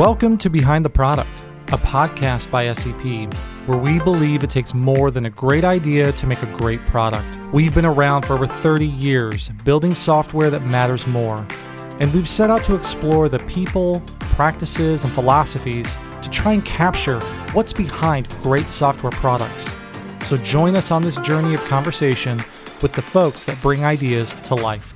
Welcome to Behind the Product, a podcast by SEP, where we believe it takes more than a great idea to make a great product. We've been around for over 30 years, building software that matters more. And we've set out to explore the people, practices, and philosophies to try and capture what's behind great software products. So join us on this journey of conversation with the folks that bring ideas to life.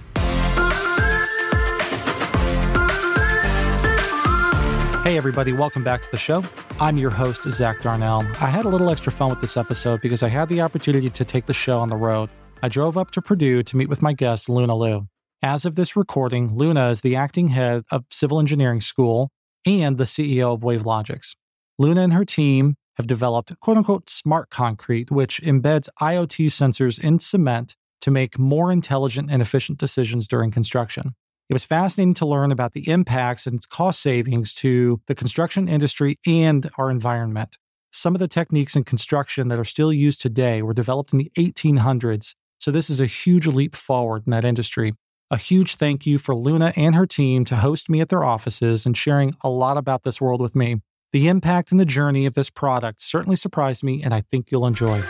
Hey, everybody, welcome back to the show. I'm your host, Zach Darnell. I had a little extra fun with this episode because I had the opportunity to take the show on the road. I drove up to Purdue to meet with my guest, Luna Lu. As of this recording, Luna is the acting head of Civil Engineering School and the CEO of WaveLogix. Luna and her team have developed quote unquote smart concrete, which embeds IoT sensors in cement to make more intelligent and efficient decisions during construction. It was fascinating to learn about the impacts and cost savings to the construction industry and our environment. Some of the techniques in construction that are still used today were developed in the 1800s, so this is a huge leap forward in that industry. A huge thank you for Luna and her team to host me at their offices and sharing a lot about this world with me. The impact and the journey of this product certainly surprised me, and I think you'll enjoy.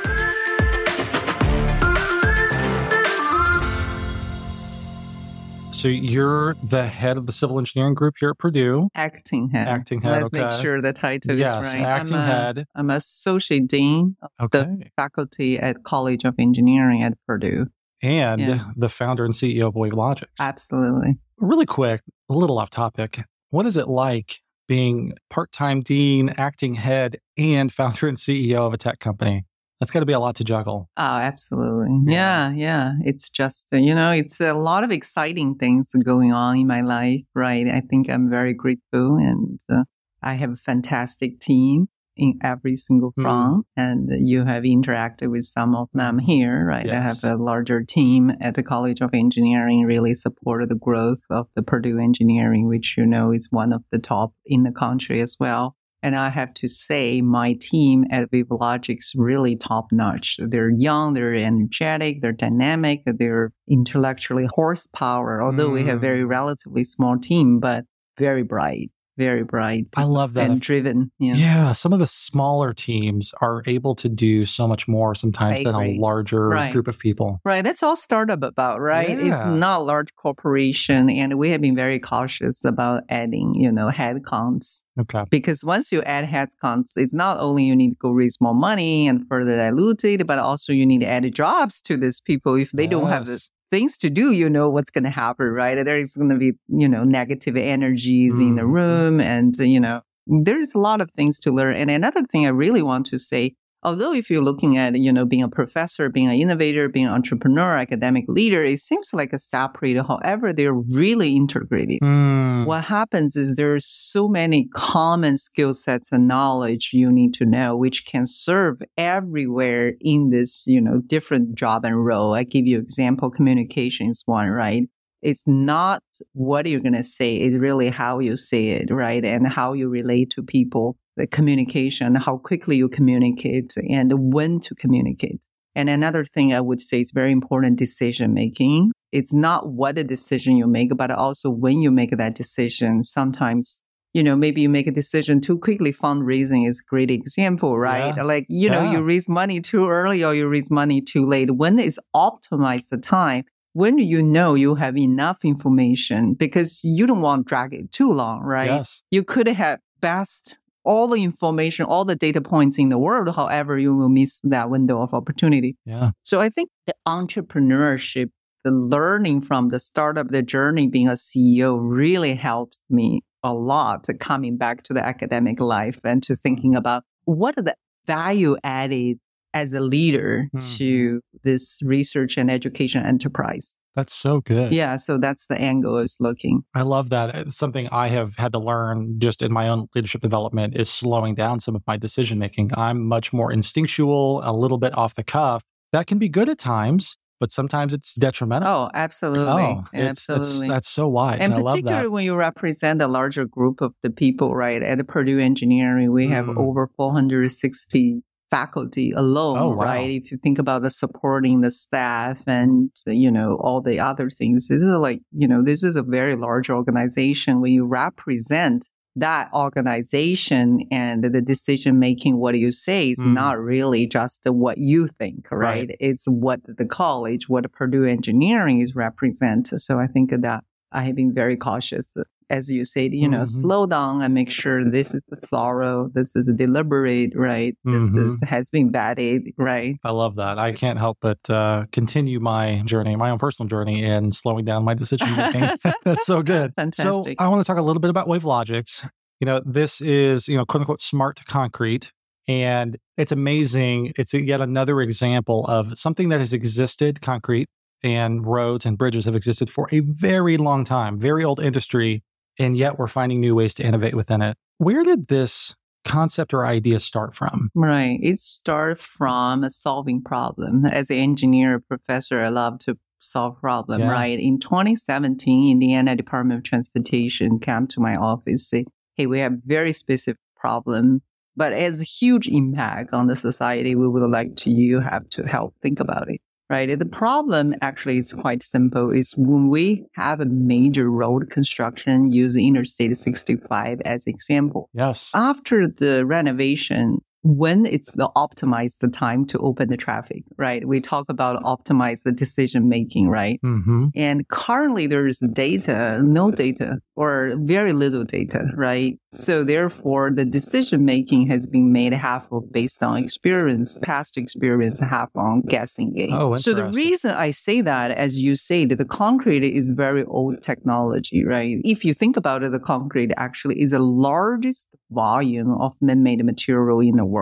So you're the head of the civil engineering group here at Purdue. Acting head. Acting head. Let's okay. make sure the title yes, is right. acting I'm a, head. I'm associate dean of Okay. the faculty at College of Engineering at Purdue. and yeah. the founder and CEO of WaveLogix. Absolutely. Really quick, a little off topic. What is it like being part-time dean, acting head, and founder and CEO of a tech company? That's got to be a lot to juggle. Oh, absolutely. Yeah. Yeah, yeah. It's just, uh, you know, it's a lot of exciting things going on in my life, right? I think I'm very grateful and uh, I have a fantastic team in every single front. And you have interacted with some of them here, right? I have a larger team at the College of Engineering, really supported the growth of the Purdue Engineering, which you know is one of the top in the country as well. And I have to say, my team at WaveLogix really top notch. They're young, they're energetic, they're dynamic, they're intellectually horsepower. Although we have Mm. very relatively small team, but very bright, very bright. I love that. and driven. Yeah. Yeah, some of the smaller teams are able to do so much more sometimes than a larger Right. group of people. Right. That's all startup about, right? Yeah. It's not large corporation. And we have been very cautious about adding, you know, head counts. Okay. Because once you add head counts, it's not only you need to go raise more money and further dilute it, but also you need to add jobs to these people. If they don't have the Yes. Things to do, you know what's going to happen, right? There's going to be, you know, negative energies in the Mhm. room. And, you know, there's a lot of things to learn. And another thing I really want to say, although if you're looking at, you know, being a professor, being an innovator, being an entrepreneur, academic leader, it seems like a separate However, they're really integrated. Hmm. What happens is there are so many common skill sets and knowledge you need to know, which can serve everywhere in this, you know, different job and role. I give you example, communication is one, right? It's not what you're going to say. It's really how you say it, right? And how you relate to people, the communication, how quickly you communicate and when to communicate. And another thing I would say is very important decision making. It's not what a decision you make, but also when you make that decision. Sometimes, you know, maybe you make a decision too quickly. Fundraising is a great example, right? Yeah. Like, you know, Yeah. you raise money too early or you raise money too late. When is optimized the time? When do you know you have enough information? Because you don't want to drag it too long, right? Yes. you could have best all the information, all the data points in the world. However, you will miss that window of opportunity. Yeah. So I think the entrepreneurship, the learning from the startup, the journey being a CEO really helps me a lot coming back to the academic life and to thinking about what are the value added as a leader Mhm. to this research and education enterprise. That's so good. Yeah. So that's the angle I was looking. I love that. It's something I have had to learn just in my own leadership development is slowing down some of my decision making. I'm much more instinctual, a little bit off the cuff. That can be good at times, but sometimes it's detrimental. Oh, absolutely. Oh, it's, it's- absolutely. that's so wise. and I love particularly when you represent a larger group of the people, right? At Purdue Engineering, we have Mm. over 460 faculty alone, Oh, wow. right? If you think about the supporting the staff and, you know, all the other things, this is like, you know, this is a very large organization when you represent that organization and the decision making, what you say is Mm. not really just what you think, right? Right. It's what the college, what Purdue engineering is represent. So I think that I have been very cautious. As you said, you know, Mhm. slow down and make sure this is thorough, this is deliberate, right? This Mhm. is, has been vetted, right? I love that. I can't help but uh, continue my journey, my own personal journey in slowing down my decision making. That's so good. Fantastic. So I want to talk a little bit about WaveLogix. You know, this is, you know, quote unquote smart concrete. And it's amazing. It's yet another example of something that has existed, concrete and roads and bridges have existed for a very long time, very old industry. And yet we're finding new ways to innovate within it. Where did this concept or idea start from? Right. It starts from a solving problem. As an engineer, professor, I love to solve problem, Yeah. right? In 2017, Indiana Department of Transportation came to my office, say, hey, we have very specific problem, but it has a huge impact on the society. We would like to, you have to help think about it. Right. The problem actually is quite simple. Is when we have a major road construction, use Interstate 65 as example Yes. after the renovation, when it's the optimized the time to open the traffic, right? We talk about optimize the decision making, right? mm-hmm. And currently there is data, no data or very little data, right? So therefore the decision making has been made half of based on experience, past experience, half on guessing game. Oh, so the reason I say that, as you say, that the concrete is very old technology, right? If you think about it, the concrete actually is the largest volume of man-made material in the world.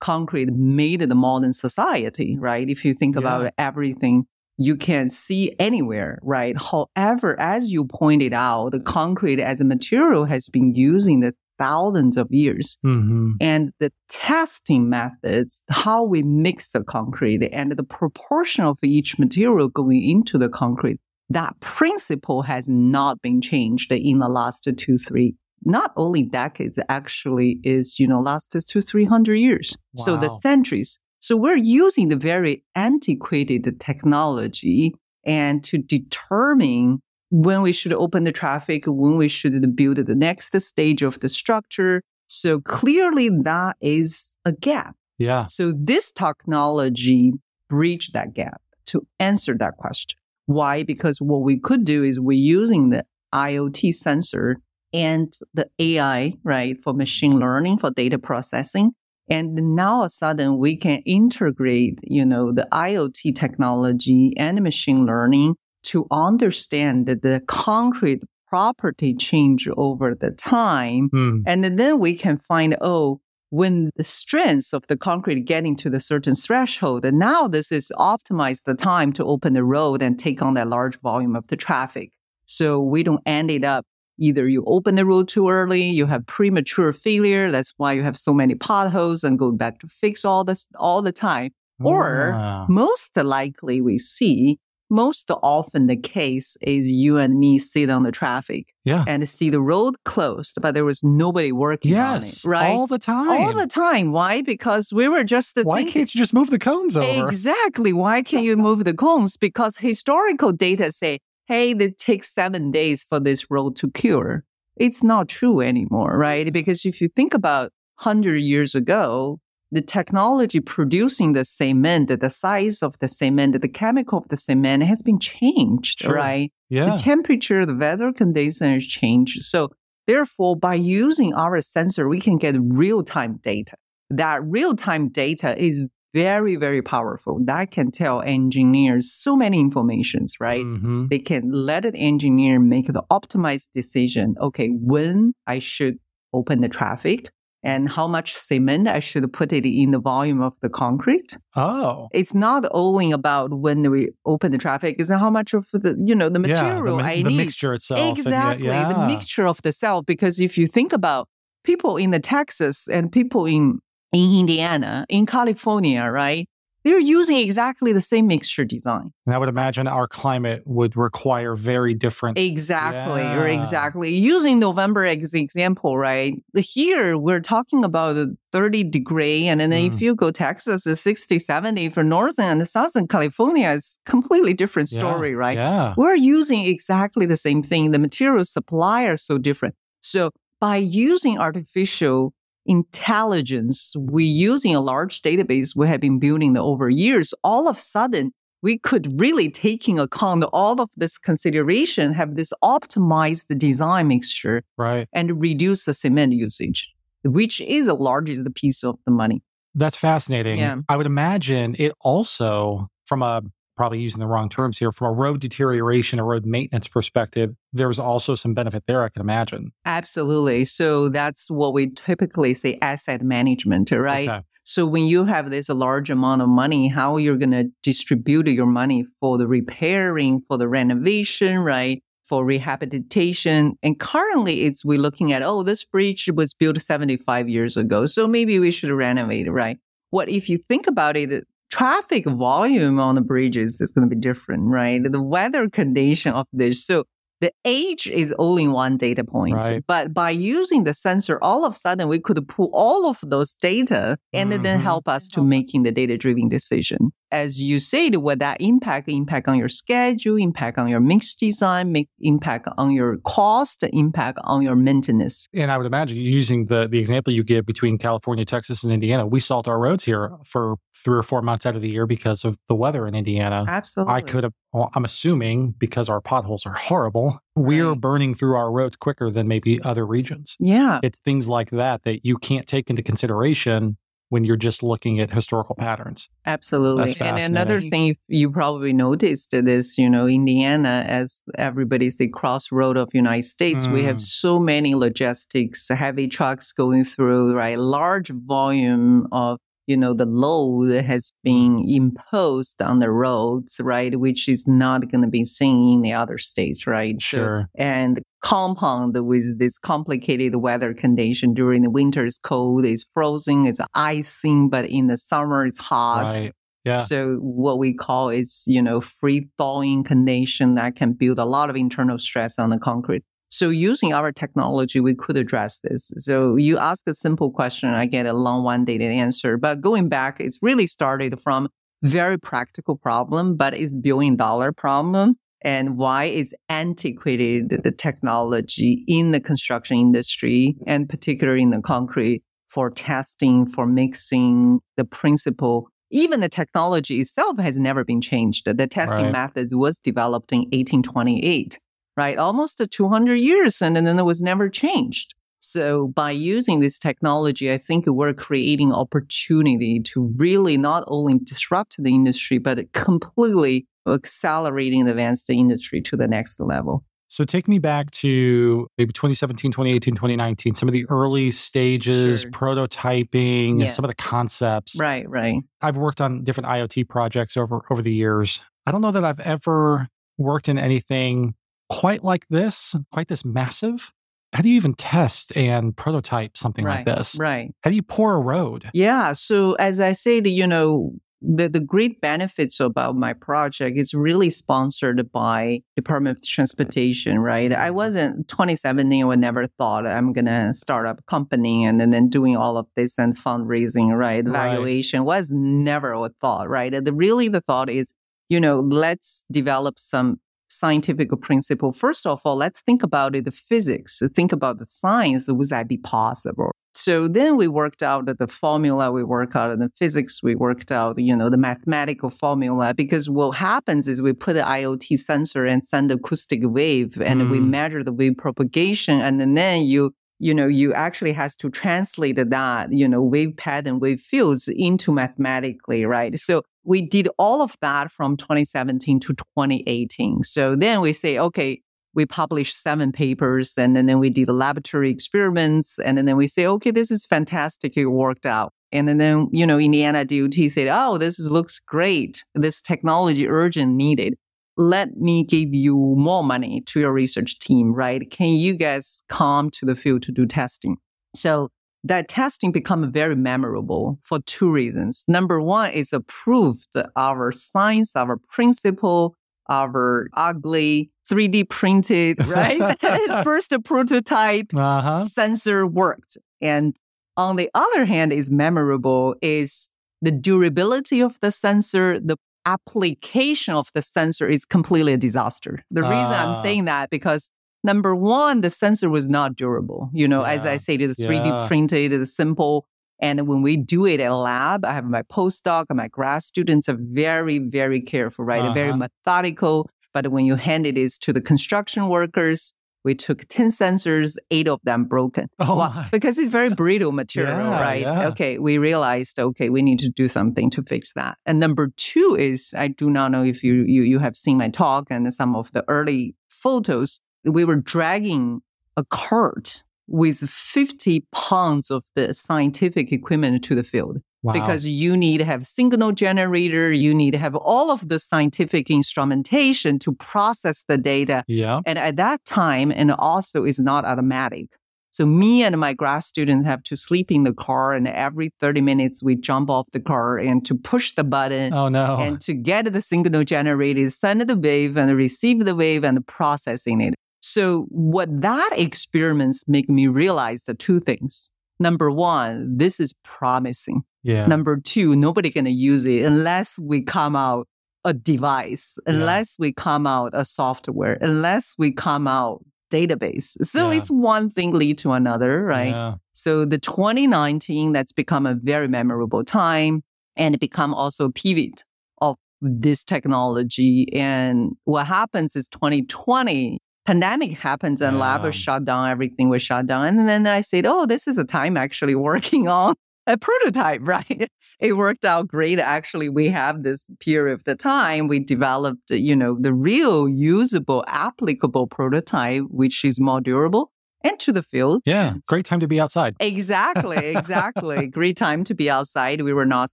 Concrete made the modern society, right? If you think Yeah. about everything you can see anywhere, right? However, as you pointed out, the concrete as a material has been used in the thousands of years. Mm-hmm. And the testing methods, how we mix the concrete and the proportion of each material going into the concrete, that principle has not been changed in the last two, three, not only decades, actually is, you know, last two, three hundred years. So the centuries. So we're using the very antiquated technology and to determine when we should open the traffic, when we should build the next stage of the structure. So clearly that is a gap. Yeah. So this technology bridged that gap to answer that question. Why? Because what we could do is we're using the IoT sensor and the AI, right, for machine learning, for data processing. And now all of a sudden we can integrate, you know, the IoT technology and machine learning to understand the concrete property change over the time. Mm. And then we can find, oh, when the strengths of the concrete getting to the certain threshold, and now this is optimize the time to open the road and take on that large volume of the traffic. So we don't end it up either you open the road too early, you have premature failure. That's why you have so many potholes and go back to fix all this all the time. Or Ah. most likely we see most often the case is you and me sit on the traffic yeah. and see the road closed, but there was nobody working Yes. on it, right? All the time. All the time. Why? Because we were just the Why thinking- can't you just move the cones over? Exactly. Why can't you move the cones? Because historical data say, hey, it takes seven days for this road to cure. It's not true anymore, right? Because if you think about 100 years ago, the technology producing the cement, the size of the cement, the chemical of the cement has been changed, Sure. right? Yeah. The temperature, the weather conditions change. So therefore, by using our sensor, we can get real-time data. That real-time data is very, very powerful. That can tell engineers so many informations, right? Mhm. They can let an engineer make the optimized decision. Okay, when I should open the traffic and how much cement I should put it in the volume of the concrete. Oh. It's not only about when we open the traffic, it's how much of the, you know, the Yeah, the material I the need. mixture itself. and yeah, Exactly, the mixture of the cell. Because if you think about people in the Texas and people in in Indiana, in California, right? They're using exactly the same mixture design. And I would imagine our climate would require very different. Exactly, or exactly. Using November as example, right? Here we're talking about a 30 degree, and then Mm. if you go Texas, it's 60, 70. For Northern and Southern California, it's completely different Yeah, story, right? Yeah. We're using exactly the same thing. The material supply are so different. So by using artificial intelligence, we using a large database we have been building over years, all of a sudden we could really taking account all of this consideration, have this optimized design mixture right. and reduce the cement usage, which is the largest piece of the money. That's fascinating. Yeah. I would imagine it also, from a probably using the wrong terms here, from a road deterioration, a road maintenance perspective, there's also some benefit there, I can imagine. Absolutely. So that's what we typically say asset management, right? Okay. So when you have this large amount of money, how you're going to distribute your money for the repairing, for the renovation, right? For rehabilitation. And currently it's we're looking at, oh, this bridge was built 75 years ago. So maybe we should renovate it, right? What if you think about it, traffic volume on the bridges is going to be different, right? The weather condition of this. So the age is only one data point. Right. But by using the sensor, all of a sudden we could pull all of those data and then Mhm. help us to making the data driven decision. As you said, what that impact, impact on your schedule, impact on your mix design, make impact on your cost, impact on your maintenance. And I would imagine using the the example you give between California, Texas, and Indiana, we salt our roads here for three or four months out of the year because of the weather in Indiana. Absolutely. I could have, well, I'm assuming because our potholes are horrible, we're Right. burning through our roads quicker than maybe other regions. Yeah. It's things like that that you can't take into consideration when you're just looking at historical patterns. Absolutely. And another thing you probably noticed this, you know, Indiana, as everybody's the crossroad of United States, we have Mm. so many logistics, heavy trucks going through, right? Large volume of, you know, the load has been mm-hmm. imposed on the roads, right? Which is not going to be seen in the other states, right? So- Sure. and compound with this complicated weather condition during the winter is cold, it's frozen, it's icing, but in the summer it's hot. Right. Yeah. So what we call is, you know, free thawing condition that can build a lot of internal stress on the concrete. So using our technology, we could address this. So you ask a simple question, I get a long one-dated answer. But going back, it's really started from very practical problem, but it's billion dollar problem. And why is antiquated the technology in the construction industry and particularly in the concrete for testing, for mixing the principle even the technology itself has never been changed. The testing Right. methods was developed in 1828, right? Almost 200 years, and and then it was never changed. So by using this technology, I think we're creating opportunity to really not only disrupt the industry, but completely accelerating and advance the industry to the next level. So take me back to maybe 2017, 2018, 2019, some of the early stages, Sure. prototyping, Yeah. and some of the concepts. Right, right. I've worked on different IoT projects over over the years. I don't know that I've ever worked in anything quite like this, quite this massive. How do you even test and prototype something like this? Right. How do you pour a road? Yeah. So as I said, you know, the, the great benefits about my project is really sponsored by Department of Transportation, right? I mm-hmm. wasn't 2017, I would never thought I'm going to start up a company and, then then doing all of this and fundraising, right? Right. Valuation was never a thought, right? The, really the thought is, you know, let's develop some scientific principle. First of all, let's think about it, the physics, think about the science. Would that be possible? So then we worked out the formula, we worked out the physics, we worked out, you know, the mathematical formula. Because what happens is we put an IoT sensor and send acoustic wave and we Mm. measure the wave propagation. And then you, you know, you actually has to translate that, you know, wave pattern, wave fields into mathematically, right? So we did all of that from 2017 to 2018. So then we say, okay, we published seven papers and then, then we did laboratory experiments. And then, then we say, okay, this is fantastic. It worked out. And then, then, you know, Indiana DOT said, oh, this is- looks great. This technology urgent needed. Let me give you more money to your research team, right? Can you guys come to the field to do testing? So that testing become very memorable for two reasons. Number one is approved our science, our principle, our ugly 3D printed, right? First prototype Uh huh. sensor worked. And on the other hand, is memorable is the durability of the sensor, the application of the sensor is completely a disaster. The reason Ah. I'm saying that because Number one, the sensor was not durable. You know, as I say, it's 3D Yeah. printed, it's simple. And when we do it at lab, I have my postdoc and my grad students are very, very careful, right? Very Uh-huh. methodical. But when you hand it is to the construction workers, we took 10 sensors, eight of them broken. Oh, because it's very brittle material, Yeah, right? yeah. Okay, we realized, okay, we need to do something to fix that. And number two is, I do not know if you you you have seen my talk and some of the early photos. We were dragging a cart with 50 pounds of the scientific equipment to the field Wow. because you need to have signal generator, you need to have all of the scientific instrumentation to process the data yeah. and at that time, and also is not automatic. So me and my grad students have to sleep in the car and every 30 minutes we jump off the car and to push the button Oh no. and to get the signal generated, send the wave and receive the wave and processing it. So what that experiments make me realize the two things. Number one, this is promising. yeah. Number two, nobody gonna use it unless we come out a device, Yeah. unless we come out a software, unless we come out database. So Yeah. it's one thing lead to another, right? Yeah. So the 2019, that's become a very memorable time and it become also a pivot of this technology. And what happens is 2020, pandemic happens and lab was shut down, everything was shut down. And then I said, oh, this is a time actually working on a prototype, right? It worked out great. Actually, we have this period of the time we developed, you know, the real usable, applicable prototype, which is more durable into the field. Yeah. Great time to be outside. Exactly, exactly. Great time to be outside. We were not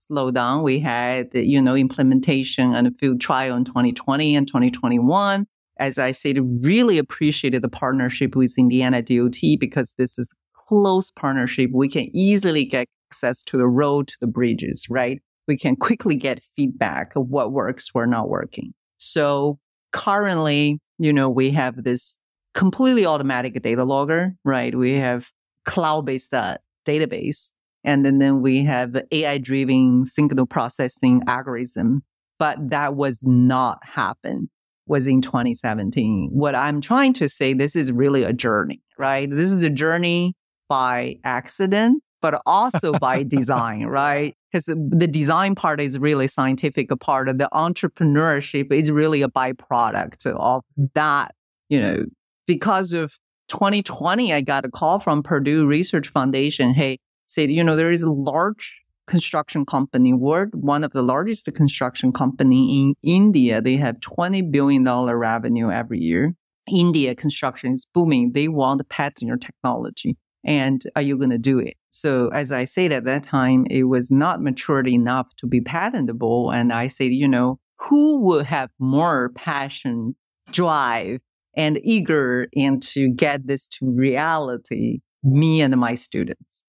slowed down. We had, you know, implementation and a field trial in 2020 and 2021. As I said, really appreciated the partnership with Indiana DOT because this is close partnership. We can easily get access to the road, to the bridges, right? We can quickly get feedback of what works, what not working. So currently, you know, we have this completely automatic data logger, right? We have cloud-based uh, database, and then, then we have AI-driven signal processing algorithm. But that was not happen was in 2017. What I'm trying to say, this is really a journey, right? This is a journey by accident, but also by design, right? Because the design part is really scientific part. Of the entrepreneurship is really a byproduct of that, you know, because of 2020, I got a call from Purdue Research Foundation. Hey, said, you know, there is a large construction company, world, one of the largest construction company in India. They have $20 billion revenue every year. India construction is booming. They want patent your technology. And are you going to do it? So as I said at that time, it was not matured enough to be patentable. And I said, you know, who would have more passion, drive, and eager and to get this to reality? Me and my students.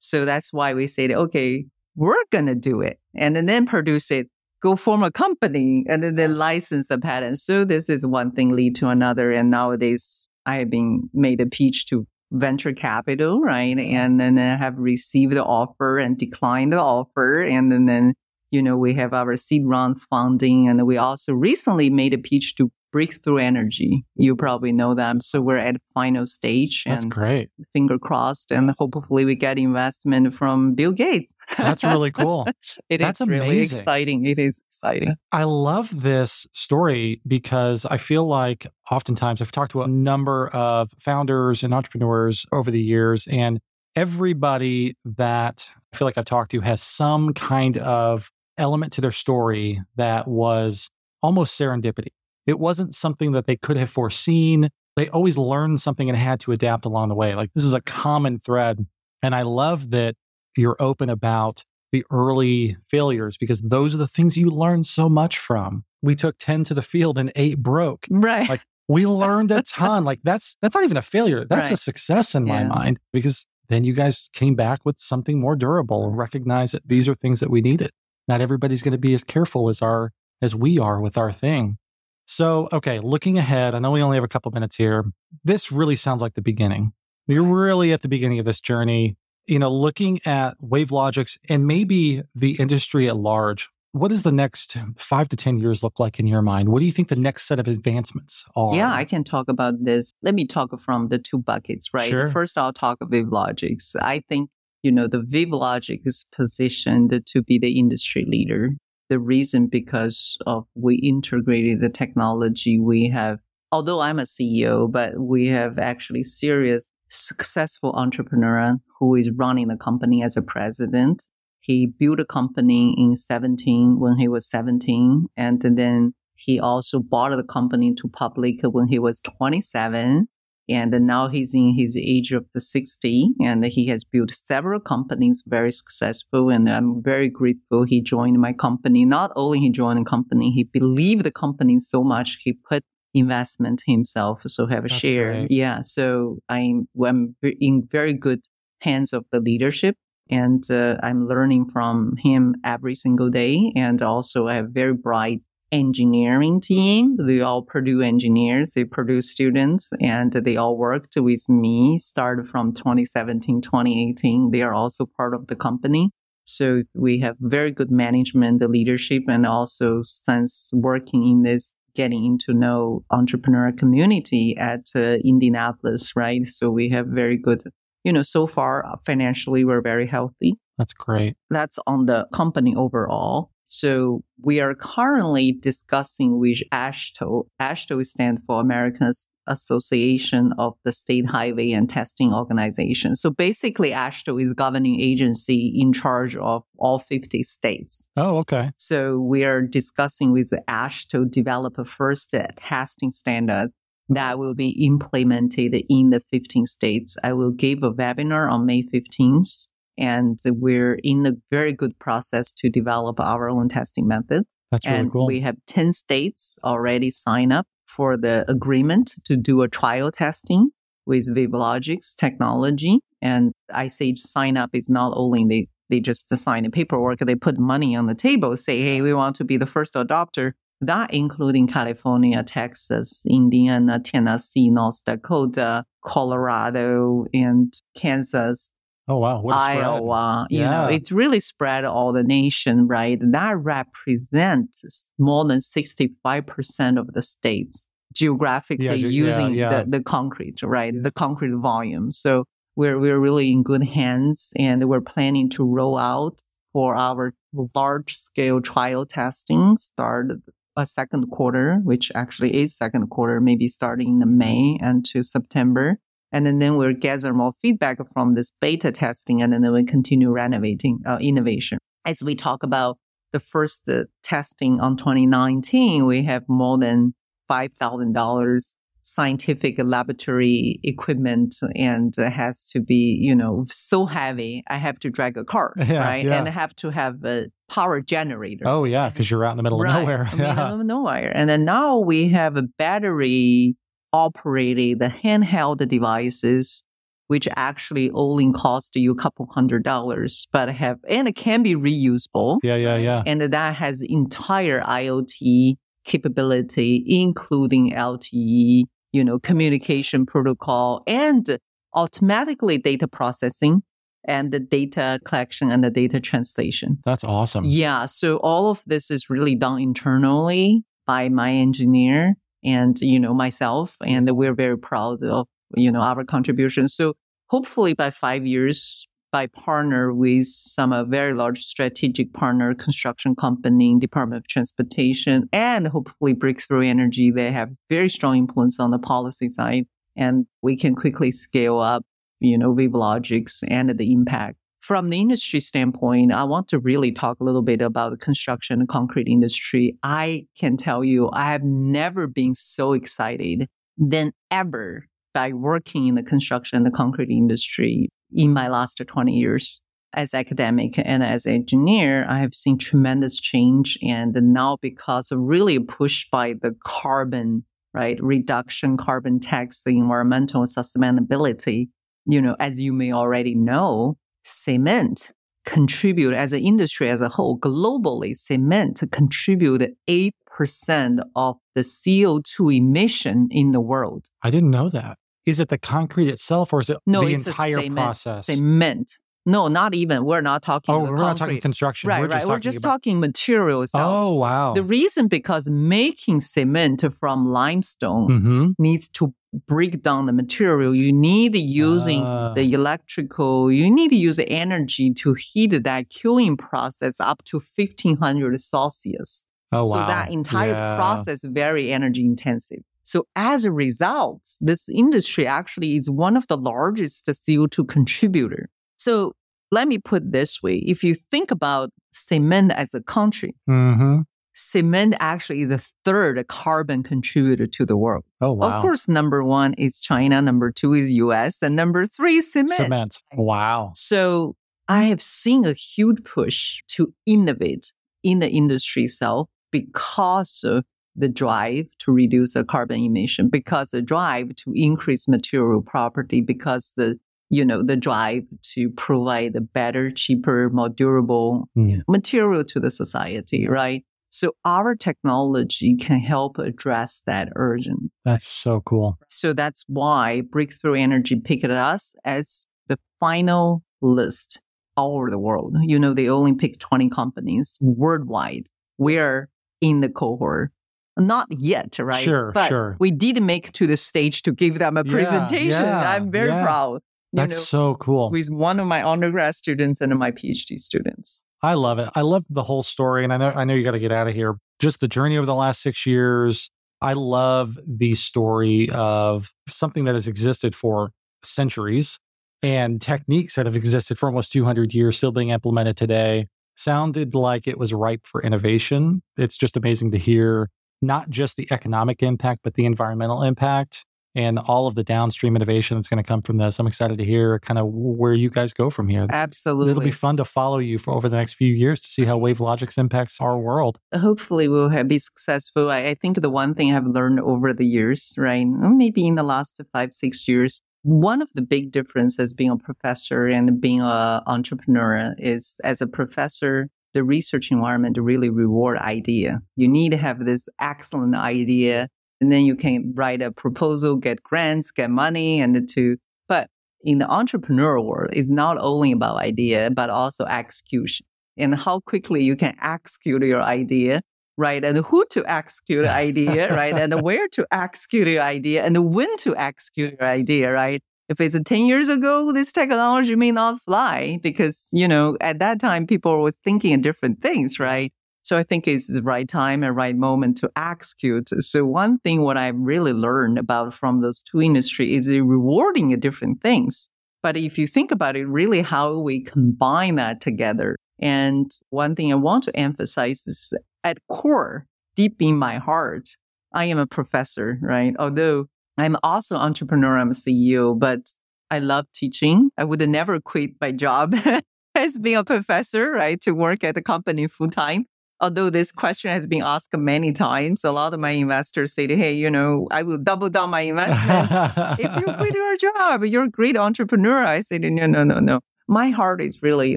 So that's why we said, okay, we're going to do it. And then produce it, go form a company and then they license the patent. So this is one thing lead to another. And nowadays I have been made a pitch to venture capital, right? And then I have received the offer and declined the offer. And then, then, you know, we have our seed round funding. And we also recently made a pitch to Breakthrough Energy. You probably know them. So we're at final stage That's and great. finger crossed and hopefully we get investment from Bill Gates. That's really cool. It is That's really amazing. exciting. It is exciting. I love this story because I feel like oftentimes I've talked to a number of founders and entrepreneurs over the years, and everybody that I feel like I've talked to has some kind of element to their story that was almost serendipity. It wasn't something that they could have foreseen. They always learned something and had to adapt along the way. Like this is a common thread. And I love that you're open about the early failures because those are the things you learn so much from. We took 10 to the field and eight broke. Right. Like, We learned a ton. Like that's that's not even a failure. That's a success in my mind because then you guys came back with something more durable and recognized that these are things that we needed. Not everybody's going to be as careful as our as we are with our thing. So, okay, looking ahead, I know we only have a couple minutes here. This really sounds like the beginning. You're really at the beginning of this journey. You know, looking at WaveLogix and maybe the industry at large, what does the next five to 10 years look like in your mind? What do you think the next set of advancements are? Yeah, I can talk about this. Let me talk from the two buckets, right? Sure. First, I'll talk of WaveLogix. I think, you know, the WaveLogix is positioned to be the industry leader. The reason because of we integrated the technology we have, although I'm a CEO, but we have actually serious successful entrepreneur who is running the company as a president he built a company in 17 when he was 17. And then he also bought the company to public when he was 27. And now he's in his age of the 60 and he has built several companies very successful. And I'm very grateful he joined my company. Not only he joined the company, he believed the company so much. He put investment himself. So have a That's share. great. Yeah. So I'm, I'm in very good hands of the leadership and uh, I'm learning from him every single day. And also, I have very bright engineering team. They all Purdue engineers. They Purdue students, and they all worked with me. Started from 2017, 2018. They are also part of the company. So we have very good management, the leadership, and also since working in this, getting into know entrepreneur community at uh, Indianapolis, right? So we have very good you know, so far uh, financially, we're very healthy. That's great. That's on the company overall. So we are currently discussing with AASHTO. AASHTO stands for American Association of the State Highway and Testing Organization. So basically, AASHTO is governing agency in charge of all 50 states. Oh, okay. So we are discussing with the AASHTO develop a first testing standard that will be implemented in the 15 states. I will give a webinar on May 15th, and we're in a very good process to develop our own testing methods. That's really and cool. we have 10 states already sign up for the agreement to do a trial testing with WaveLogix technology. And I say sign up is not only they, they just sign the paperwork, they put money on the table, say, hey, we want to be the first adopter that including California, Texas, Indiana, Tennessee, North Dakota, Colorado, and Kansas, oh, wow. What. Iowa. You know, Yeah. it's really spread all the nation, right? That represents more than 65% of the states geographically Yeah, ge- using yeah. The, the concrete, right? The concrete volume. So we're, we're really in good hands and we're planning to roll out for our large scale trial testing start a second quarter, which actually is second quarter, maybe starting in May and to September. And then, then we'll gather more feedback from this beta testing and then we'll continue renovating uh, innovation. As we talk about the first uh, testing on 2019, we have more than $5,000 scientific laboratory equipment and has to be, you know, so heavy. I have to drag a cart, Yeah, right? yeah. And I have to have a power generator. Oh, yeah, because you're out in the middle of Right, nowhere. in the middle of nowhere. And then now we have a battery operated the handheld devices, which actually only cost you a couple hundred dollars, but have and it can be reusable. Yeah, yeah, yeah. And that has entire IoT capability, including LTE, you know, communication protocol and automatically data processing and the data collection and the data translation. That's awesome. Yeah. So all of this is really done internally by my engineer and, you know, myself. And we're very proud of, you know, our contribution. So hopefully by five years, by partner with some uh, very large strategic partner, construction company, Department of Transportation, and hopefully Breakthrough Energy, they have very strong influence on the policy side. And we can quickly scale up, you know, WaveLogix and the impact from the industry standpoint, I want to really talk a little bit about the construction and concrete industry. I can tell you, I have never been so excited than ever by working in the construction and the concrete industry in my last 20 years. As academic and as engineer, I have seen tremendous change. And now because of really pushed by the carbon, right, reduction, carbon tax, the environmental sustainability, you know, as you may already know, cement contribute as an industry as a whole globally cement contribute 8% of the co2 emission in the world I didn't know that. Is it the concrete itself or is it no the it's entire cement, process? cement No, not even. We're not talking. Oh, we're not talking construction. Right, we're right. just we're just about- talking materials. Oh, wow. The reason because making cement from limestone hmm needs to break down the material. You need using Ah. the electrical, you need to use energy to heat that curing process up to 1500 Celsius. Oh, wow. so wow. that entire Yeah. process very energy intensive. So as a result, this industry actually is one of the largest CO2 contributor. So let me put it this way. If you think about cement as a country, hmm cement actually is the third carbon contributor to the world. Oh, wow. Of course, number one is China, number two is US, and number three is cement. Cement. Wow. So I have seen a huge push to innovate in the industry itself because of the drive to reduce the carbon emission, because the drive to increase material property, because the you know the drive to provide a better, cheaper, more durable Mm. material to the society, right? So our technology can help address that urgent. That's so cool. So that's why Breakthrough Energy picked us as the final list all over the world. You know, they only pick 20 companies worldwide. We're in the cohort. Not yet, right? Sure, but sure. We did make to the stage to give them a Yeah, presentation. yeah, I'm very yeah. proud. That's know, so cool. He's one of my undergrad students and my PhD students. I love it. I love the whole story, and I know I know you got to get out of here. Just the journey over the last six years. I love the story of something that has existed for centuries and techniques that have existed for almost 200 years still being implemented today. Sounded like it was ripe for innovation. It's just amazing to hear not just the economic impact, but the environmental impact and all of the downstream innovation that's going to come from this. I'm excited to hear kind of where you guys go from here. Absolutely. It'll be fun to follow you for over the next few years to see how WaveLogix impacts our world. hopefully we'll have, be successful. I, I think the one thing I've learned over the years, right, maybe in the last five, six years, one of the big differences being a professor and being an entrepreneur is as a professor, the research environment really reward idea. You need to have this excellent idea and then you can write a proposal, get grants, get money and to, but in the entrepreneur world, it's not only about idea, but also execution and how quickly you can execute your idea, right? And who to execute the idea, right? And where to execute your idea and when to execute your idea, right? If it's 10 years ago, this technology may not fly because, you know, at that time, people were thinking of different things, right? So I think it's the right time and right moment to execute. So one thing what I really learned about from those two industries is the rewarding different things. But if you think about it, really how we combine that together. And one thing I want to emphasize is at core, deep in my heart, I am a professor, right? Although I'm also entrepreneur, I'm a CEO, but I love teaching. I would never quit my job as being a professor, right? To work at the company full time. Although this question has been asked many times, a lot of my investors say, hey, you know, I will double down my investment if you quit your job, you're a great entrepreneur. I said, no, no, no, no. My heart is really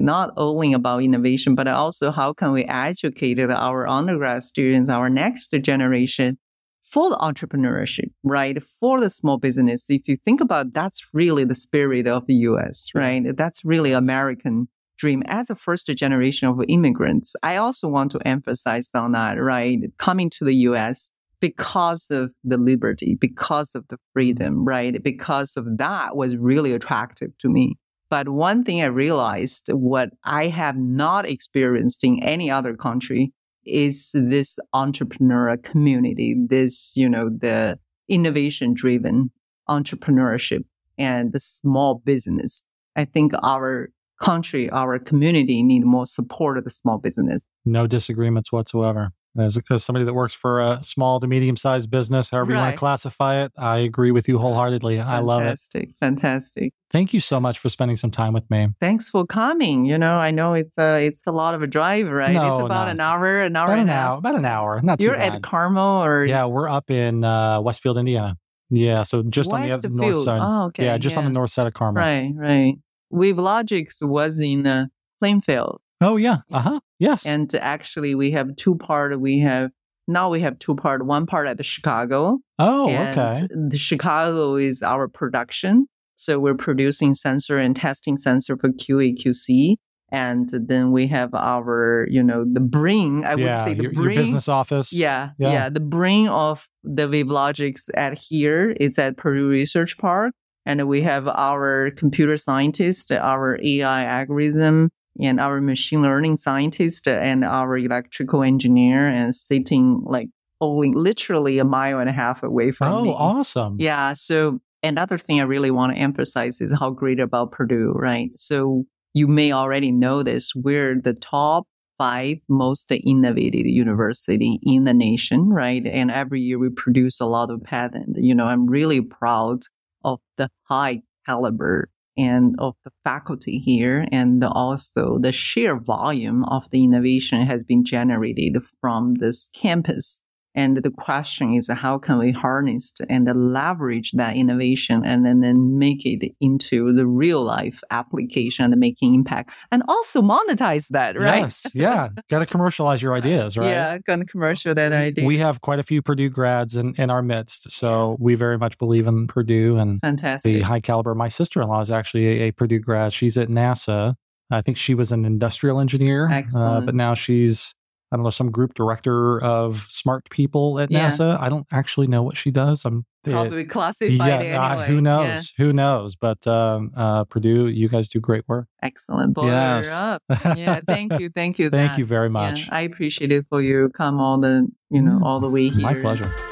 not only about innovation, but also how can we educate our undergrad students, our next generation for the entrepreneurship, right? For the small business. If you think about that's really the spirit of the US, right? That's really American dream as a first generation of immigrants. I also want to emphasize on that, right? Coming to the US because of the liberty, because of the freedom, mm-hmm. right? Because of that was really attractive to me. But one thing I realized what I have not experienced in any other country is this entrepreneurial community, this, you know, the innovation driven entrepreneurship and the small business. I think our country, our community need more support of the small business. no disagreements whatsoever. As, as somebody that works for a small to medium sized business, however you want to classify it, I agree with you wholeheartedly. I love it. Fantastic. Fantastic. Thank you so much for spending some time with me. Thanks for coming. You know, I know it's a, it's a lot of a drive, right? No, it's about no. an hour, an hour About and an a half. hour. About an hour. Not too You're at Carmel or yeah, we're up in uh, Westfield, Indiana. Yeah, so just on the other north side. Oh, okay. yeah, just on the north side of Carmel. Right, right. WaveLogix was in uh, Plainfield. Oh yeah. Uh huh. Yes. And actually, we have two part. We have now we have two part. One part at the Chicago. oh, okay. The Chicago is our production So we're producing sensor and testing sensor for QA, QC. And then we have our, you know, the brain, I yeah, would say the your, brain. your business office. Yeah, Yeah. yeah, The brain of the WaveLogix at here is at Purdue Research Park. And we have our computer scientist, our AI algorithm, and our machine learning scientist, and our electrical engineer, and sitting like only literally a mile and a half away from Oh, me. Oh, awesome. Yeah. So another thing I really want to emphasize is how great about Purdue, right? So you may already know this. We're the top five most innovative university in the nation, right? And every year we produce a lot of patent. You know, I'm really proud of the high caliber and of the faculty here and also the sheer volume of the innovation has been generated from this campus. And the question is, how can we harness and leverage that innovation and then, then make it into the real life application and making impact and also monetize that, right? Yes. Yeah. Got to commercialize your ideas, right? Yeah, gonna commercial that idea. We have quite a few Purdue grads in, in our midst. So we very much believe in Purdue and Fantastic. the high caliber. My sister in law is actually a, a Purdue grad. She's at NASA. I think she was an industrial engineer, uh, Excellent. but now she's, I don't know, some group director of smart people at Yeah. NASA. I don't actually know what she does. I'm Probably classified yeah, uh, anyway. who Yeah. knows? Who knows? But um, uh, Purdue, you guys do great work. Excellent. Butter Yes. up. Yeah, thank you. Thank you. Thank That. you very Yeah, much. I appreciate it for you come all the you know Mm, all the way here. My pleasure.